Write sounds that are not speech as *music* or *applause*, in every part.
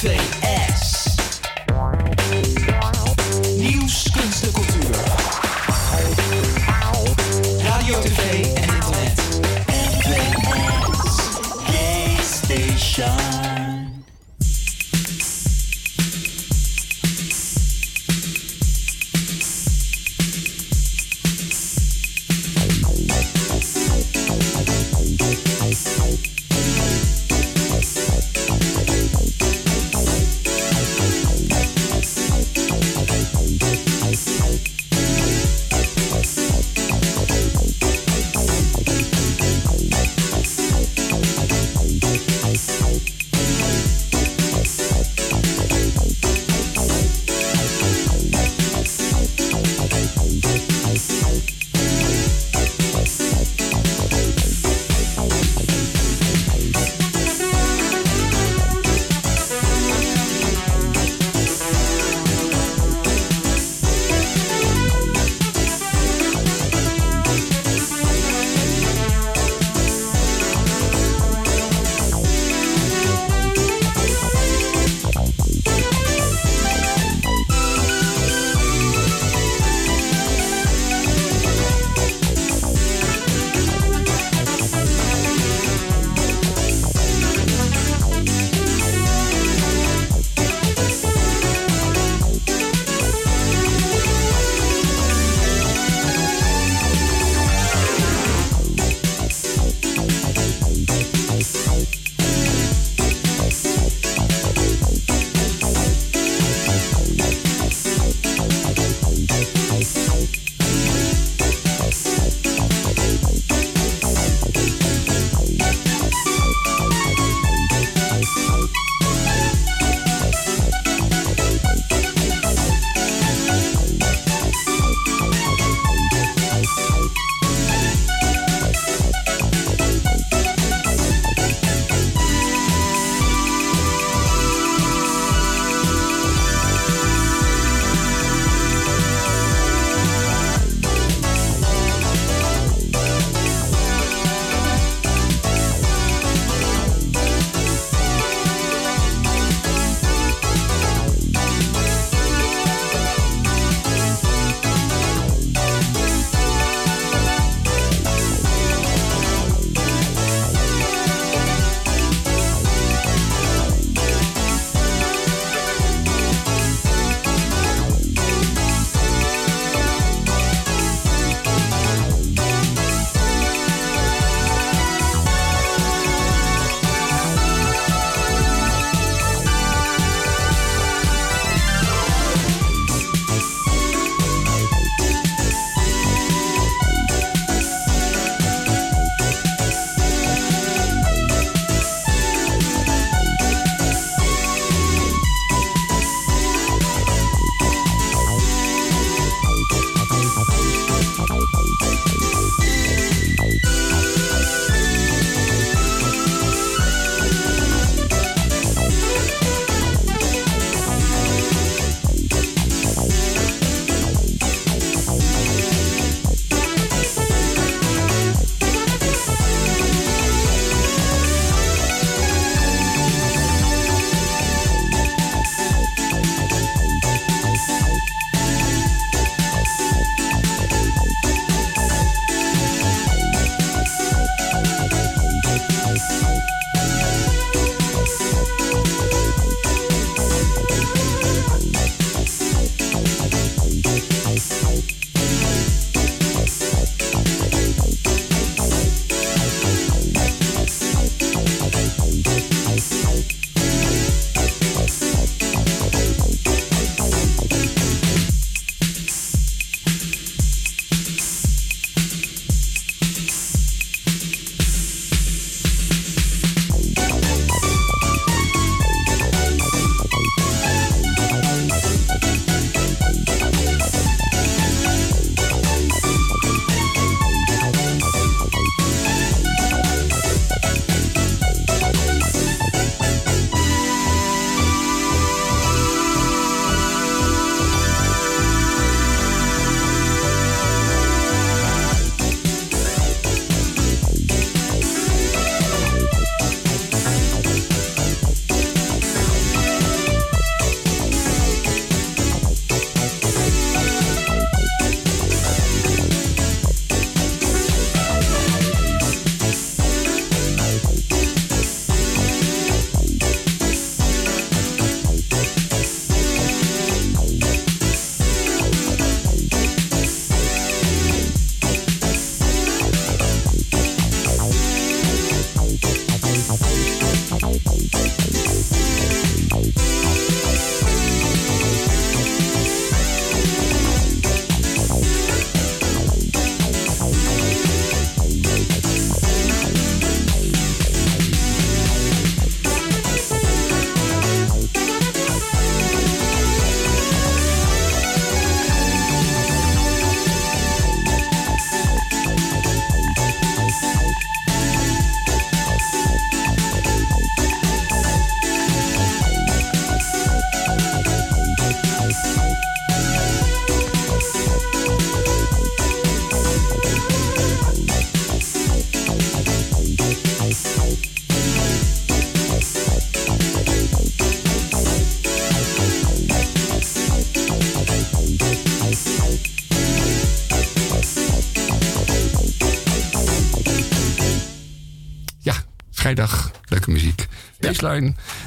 Take.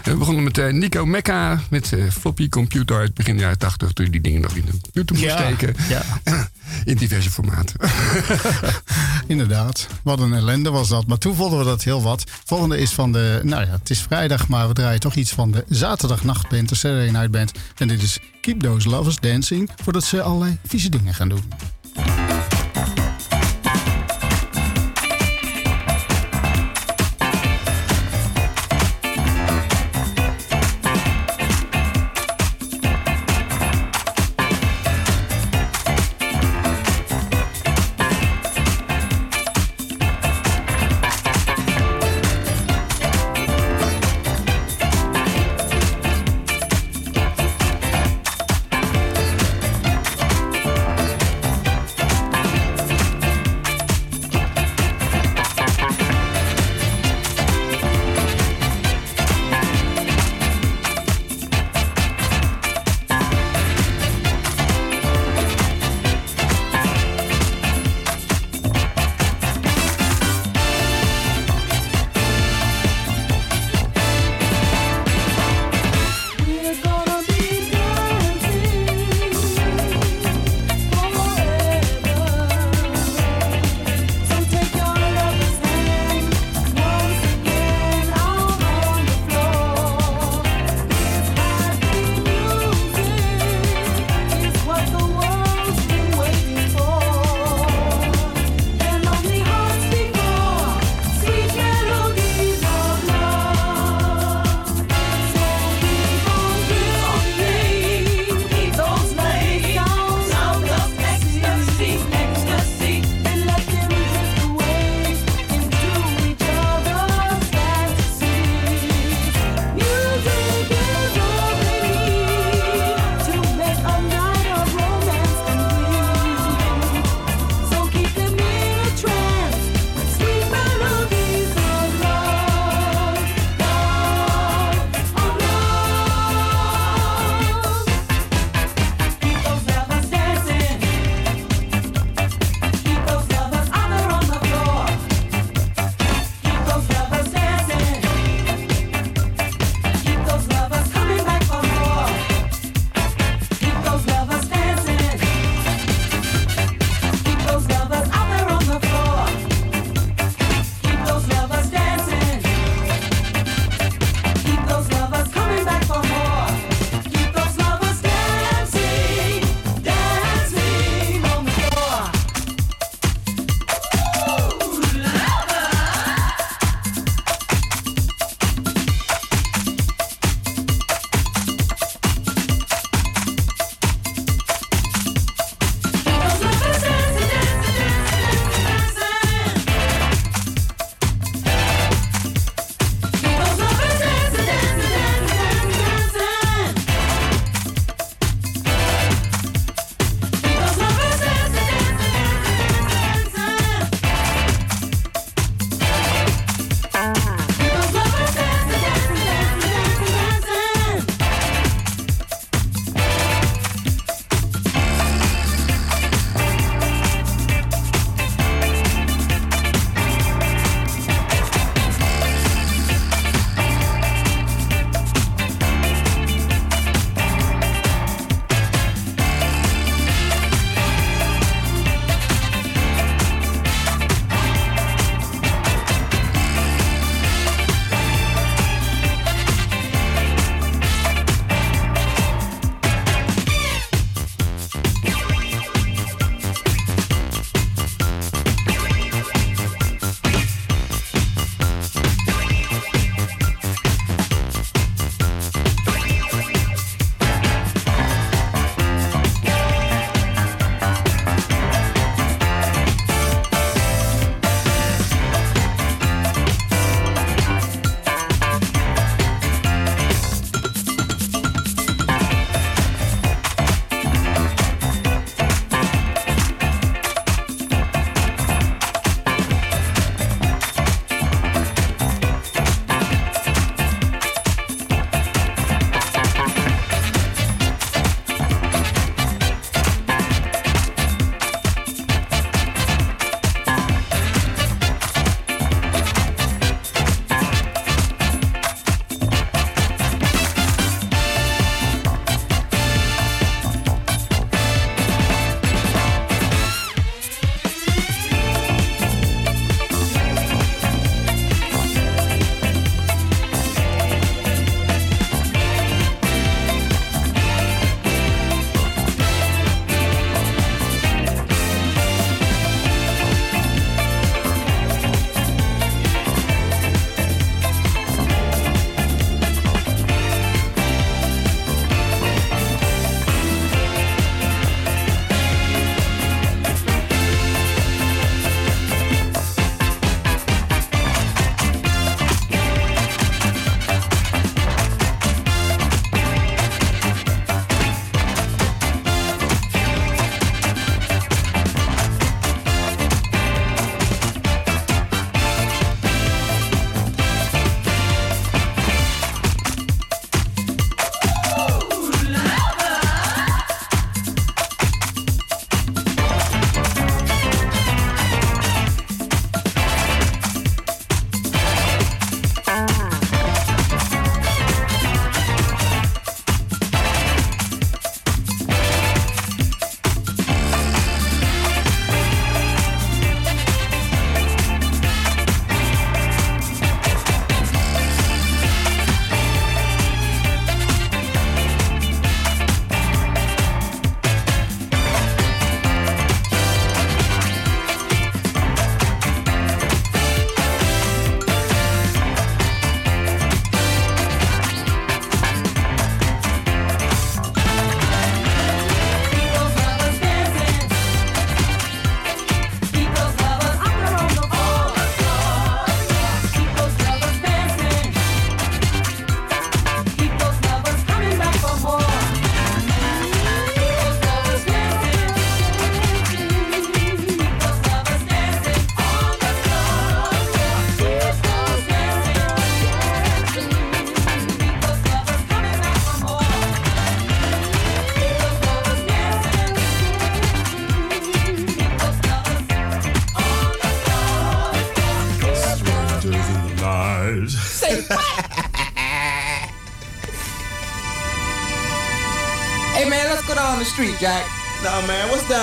We begonnen met eh, Nico Mecca met eh, floppy computer uit begin jaren 80. Toen je die dingen nog in de YouTube moest Ja, steken. ja. *laughs* In diverse formaten. *laughs* Inderdaad. Wat een ellende was dat. Maar toen vonden we dat heel wat. Volgende is van de... Nou ja, het is vrijdag, maar we draaien toch iets van de zaterdagnachtband, de Saturday Night Band. En dit is Keep Those Lovers Dancing. Voordat ze allerlei vieze dingen gaan doen.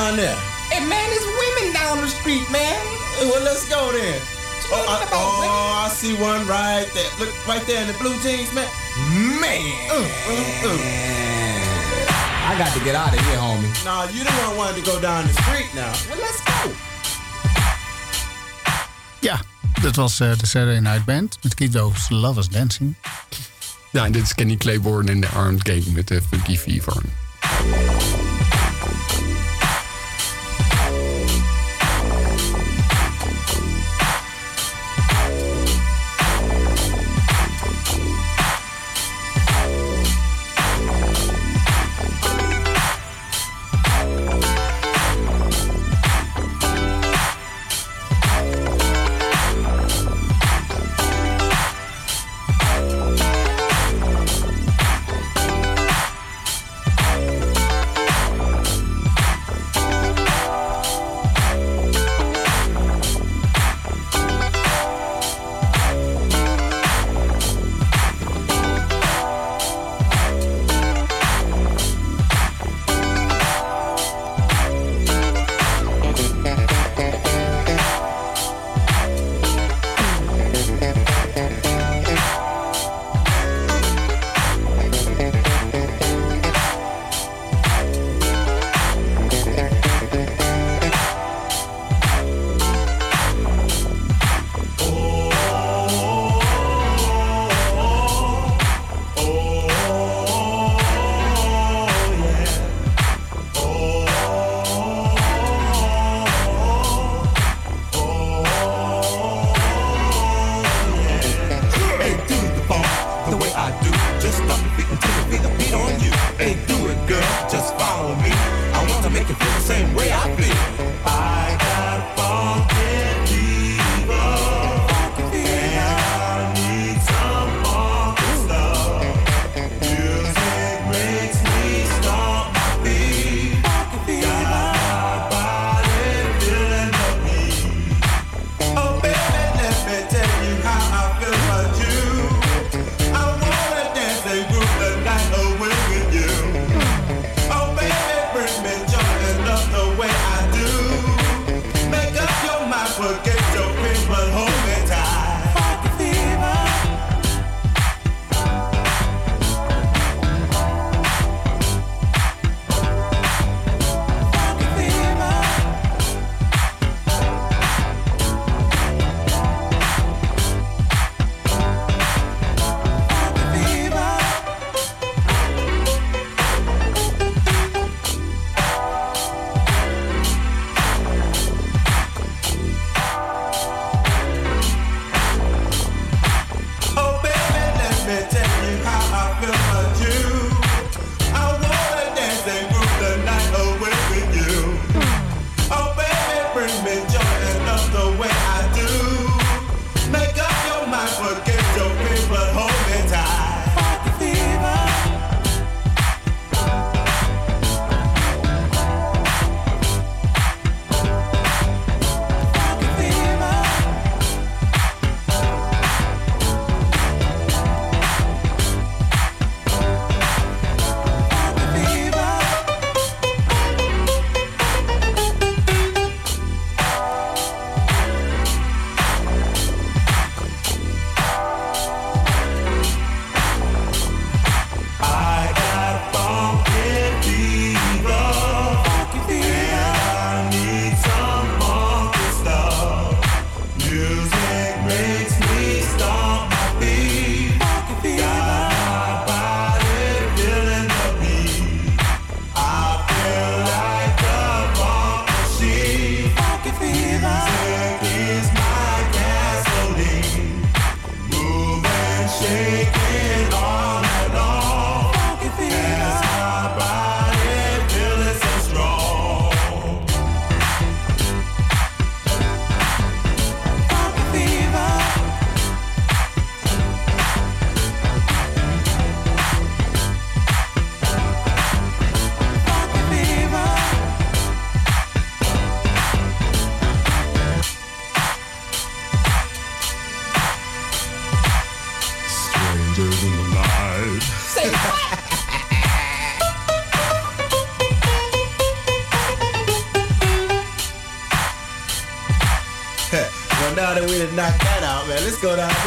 Down there? Hey man, there's women down the street, man. Well, let's go then. Oh, I, oh, I see one right there. Look, right there in the blue jeans, man. Man. Uh, uh, uh. I got to get out of here, homie. Nah, you the one wanted to go down the street now. Well, let's go. Ja, dat was eh, de Saturday Night Band met Keep Those Lovers Dancing. Ja, en dit is Kenny Claiborne en de Armed Gang met de Funky Fever.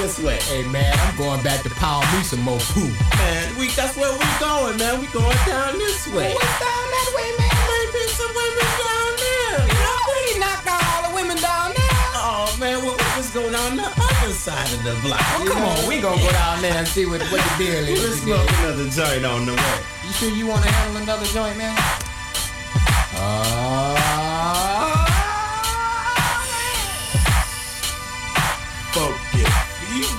This way. Hey man, I'm going back to pound me some more poo. Man, we that's where we going, man. We going down this way. What's down that way, man? Maybe some women down there. You know, we knocked out all the women down there. Oh man, what let's go down the other side of the block. Well, come know? on, we gonna go down there and see what, what the deal is. Let's today. smoke another joint on the way. You sure you wanna handle another joint, man? Uh,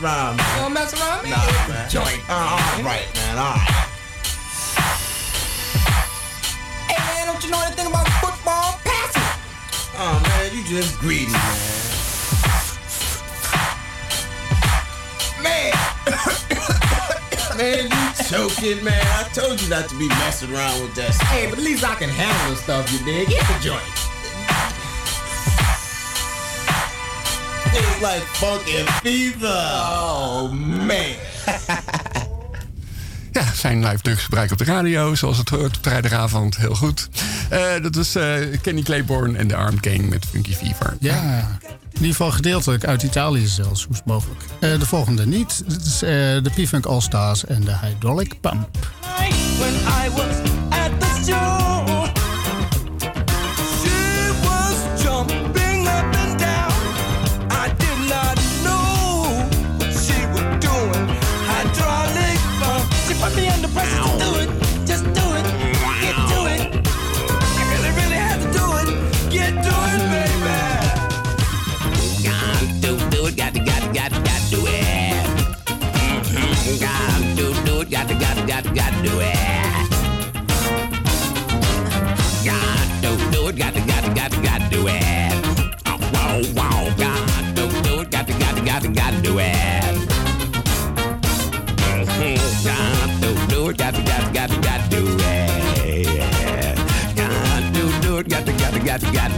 mess around. You don't mess around, man. Nah, man. Joint. Uh, all right, man. All right. Hey, man, don't you know anything about football passing? Oh man, you just greedy, man. Man, *coughs* man, you choking, man. I told you not to be messing around with that. Hey, but at least I can handle the stuff, you dig? Get the joint. Like funky fever. Oh man. *laughs* Ja, zijn live drugsgebruik op de radio, zoals het hoort op vrijdagavond. Heel goed. Eh, dat was eh, Kenny Claiborne en de Arm Gang met Funky Fever. Ja, in ieder geval gedeeltelijk uit Italië zelfs, hoe is het mogelijk. Eh, de volgende niet. Is eh, de P-Funk All-Stars en de Hydraulic Pump. When I was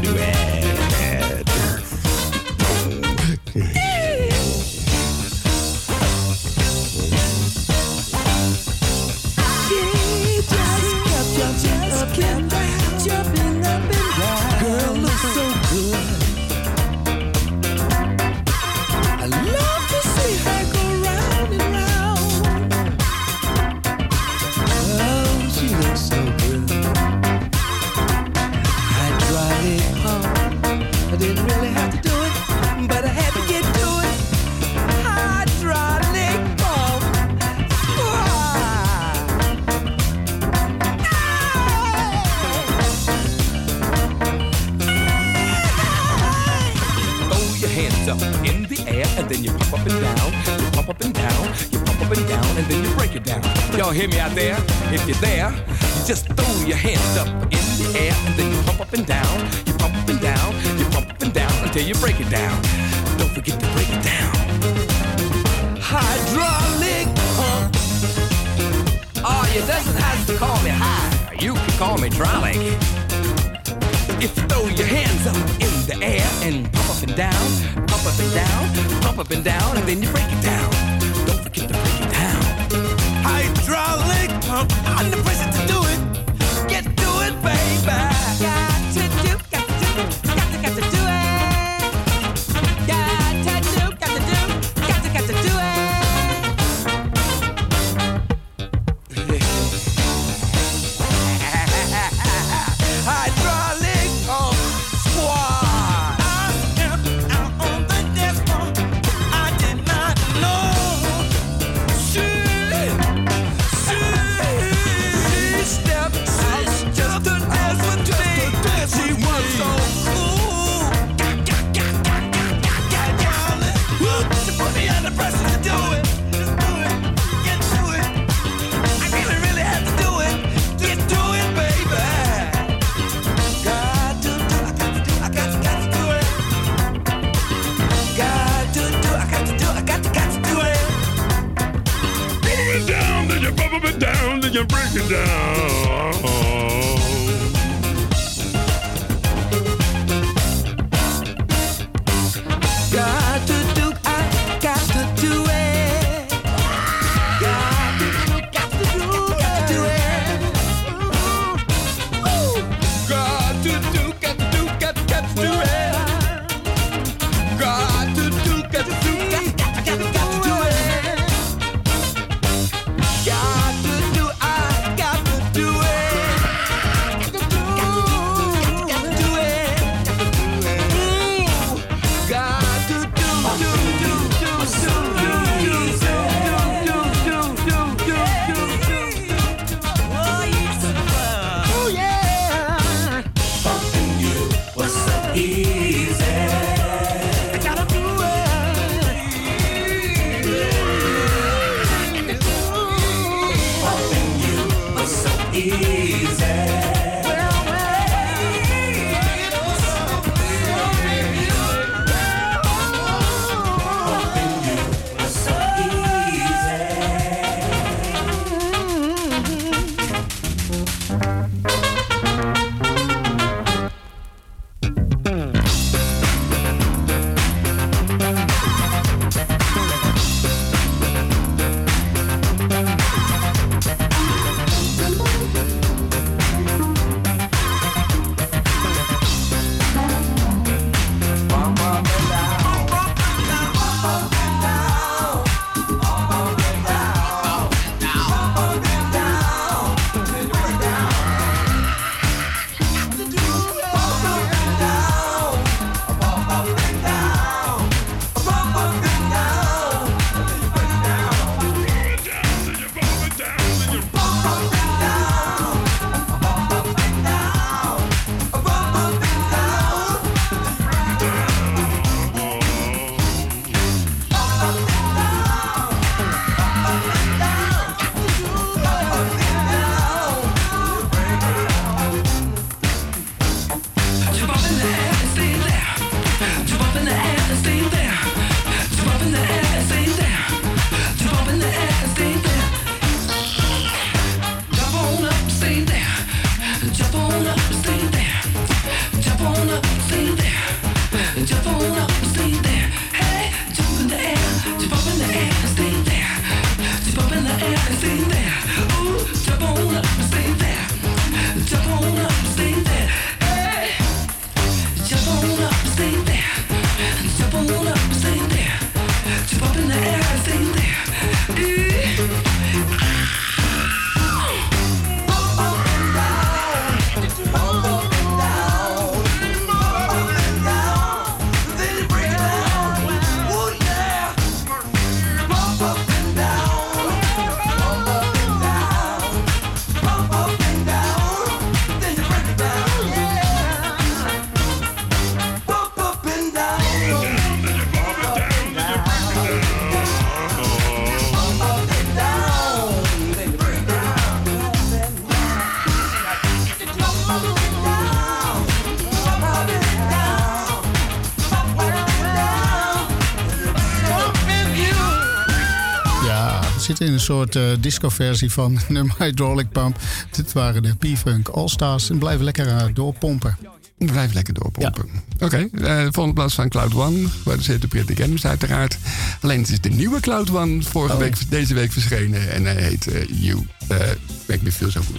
do it. Up and down, pump up and down, and then you break it down. Don't forget to break it down. Hydraulic pump. Under pressure to soort uh, disco-versie van *laughs* nummer Hydraulic Pump. Dit waren de P-Funk All-Stars. En blijven lekker uh, doorpompen. Blijf lekker doorpompen. Oké, eh, okay, volgende plaats van Cloud One. Waar zit de Pretty Games uiteraard. Alleen het is de nieuwe Cloud One. Vorige oh. week, deze week verschenen. En hij heet You Make Me Feel So Good.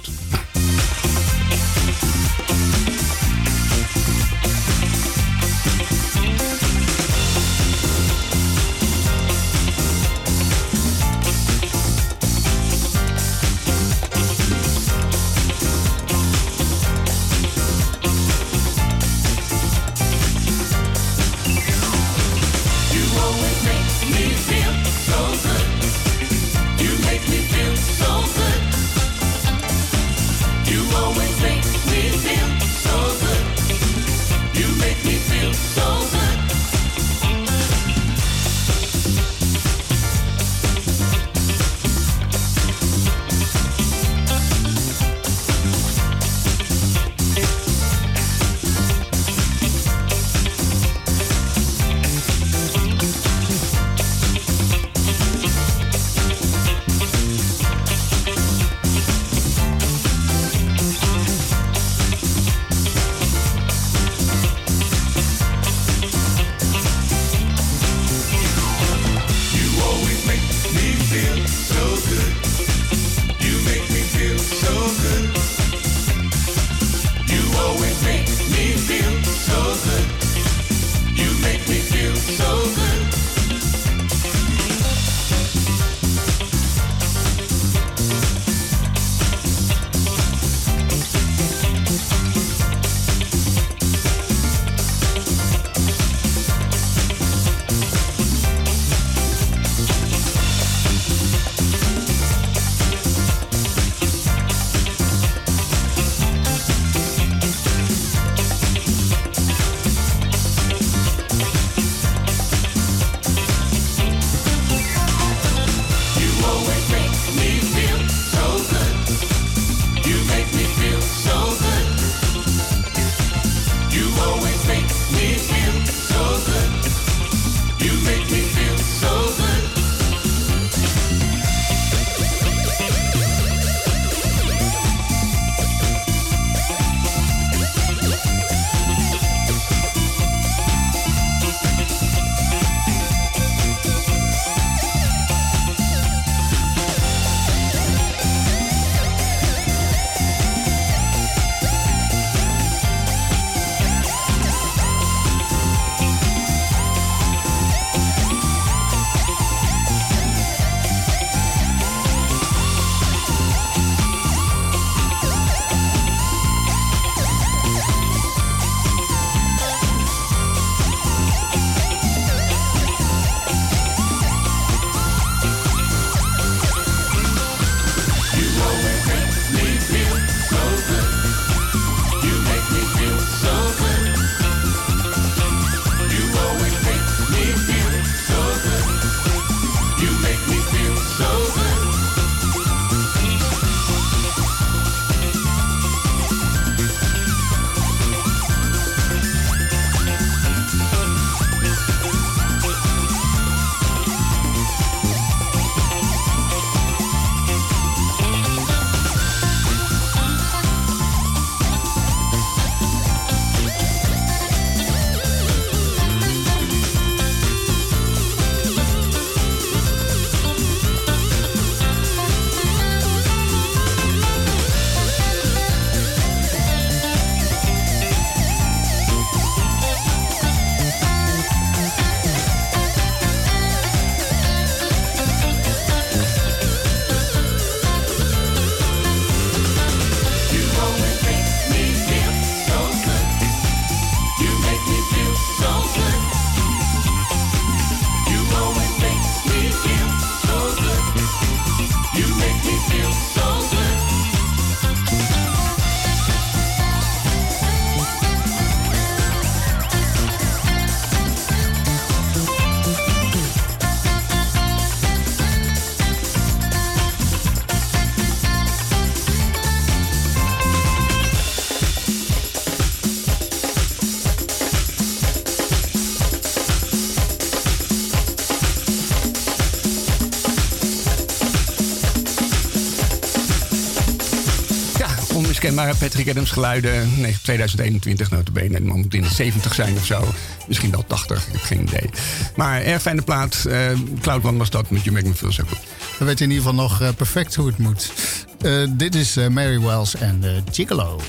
Patrick Adams geluiden. Nee, 2021 notabene. De man moet in de 70 zijn of zo. Misschien wel 80, ik heb geen idee. Maar erg fijne plaat. Uh, Cloud was dat met je Make Me zo goed. Good. We weten in ieder geval nog eh, perfect hoe het moet. Eh, dit is Mary Wells en Gigolo.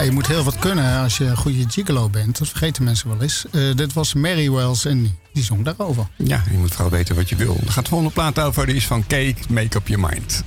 Je moet heel wat kunnen als je een goede gigolo bent. Dat vergeten mensen wel eens. Eh, dit was Mary Wells en die zong daarover. Ja, je moet vooral weten wat je wil. Er gaat de volgende plaat over, die is van Cake, Make Up Your Mind.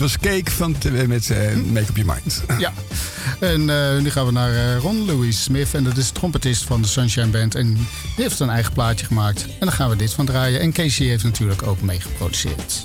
was Cake van, eh, met eh, Make Up Your Mind. Ja. En eh, nu gaan we naar Ron Louis Smith. En dat is trompetist van de Sunshine Band. En die heeft een eigen plaatje gemaakt. En daar gaan we dit van draaien. En Casey heeft natuurlijk ook mee geproduceerd.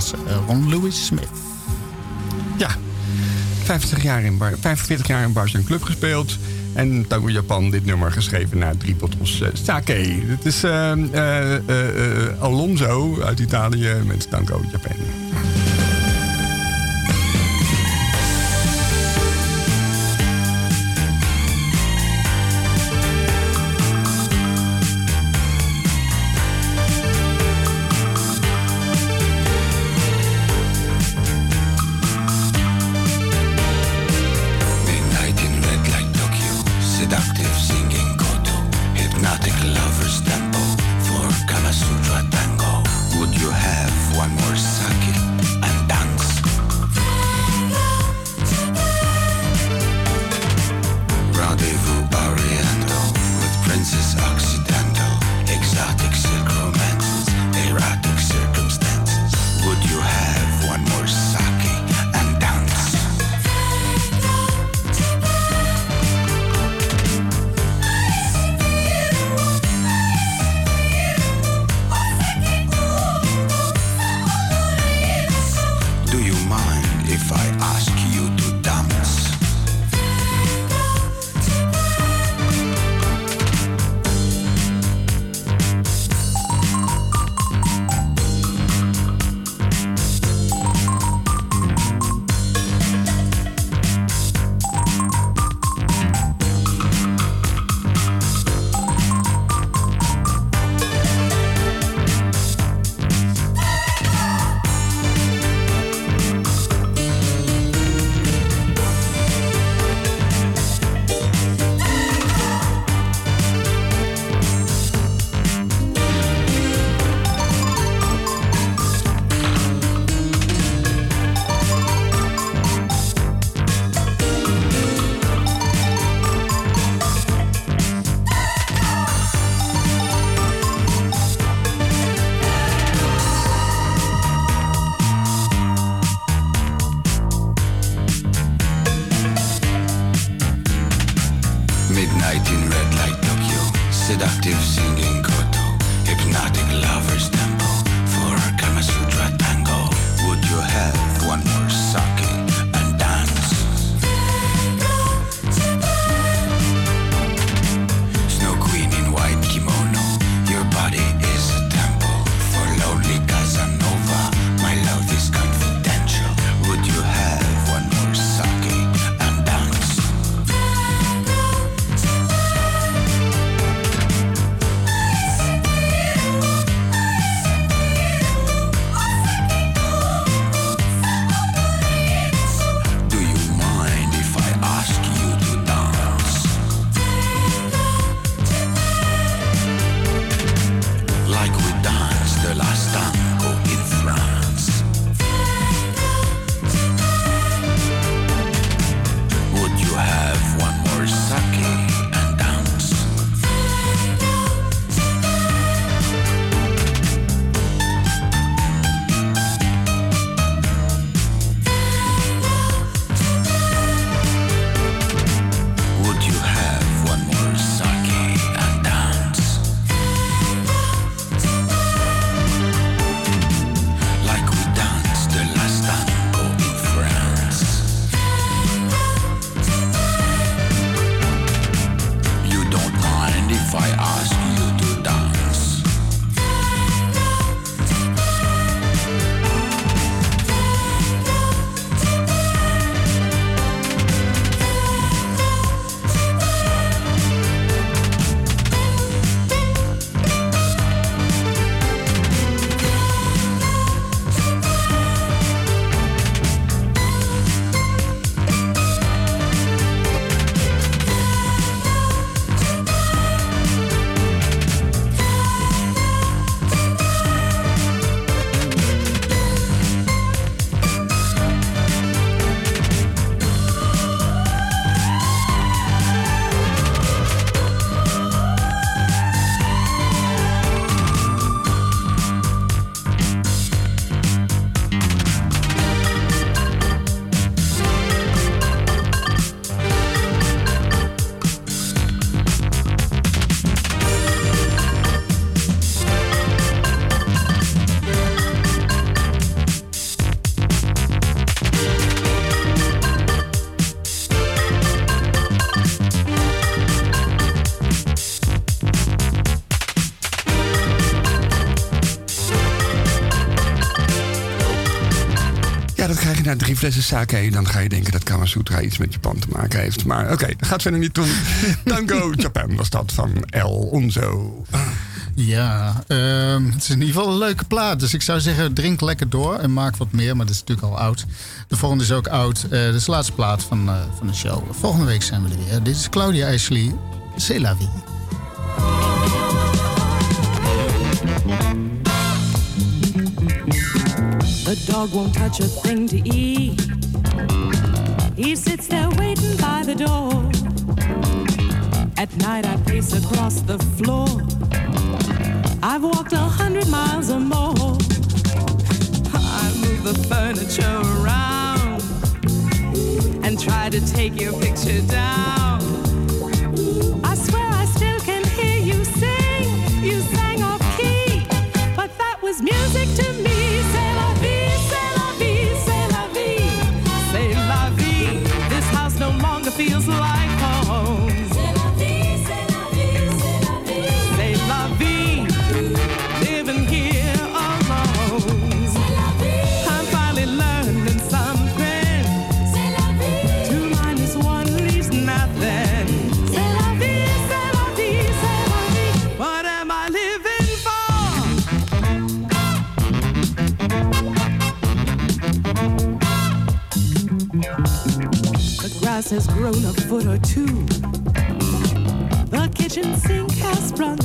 Eh, Ron Louis Smith. Ja, 50 jaar in Bar 45 jaar in Bars Club gespeeld. En Tango Japan dit nummer geschreven naar drie bottels eh, sake. Dit is ehm, eh, Alonso uit Italië met Tango Japan. seductive singing koto, hypnotic lover's tempo for Kama Sutra. Seductive singing koto, hypnotic lovers tempo flessen sake. Dan ga je denken dat Kamasutra iets met Japan te maken heeft. Maar oké, dat gaat verder niet doen. Tango *laughs* Japan was dat van El Onzo. Ja, ehm, het is in ieder geval een leuke plaat. Dus ik zou zeggen, drink lekker door en maak wat meer. Maar dat is natuurlijk al oud. De volgende is ook oud. Eh dit is de laatste plaat van, eh, van de show. Volgende week zijn we er weer. Dit is Claudia Ashley. C'est la vie. The dog won't touch a thing to eat. He sits there waiting by the door. At night I pace across the floor. I've walked a hundred miles or more. I move the furniture around and try to take your picture down. Foot or two. The kitchen sink has sprung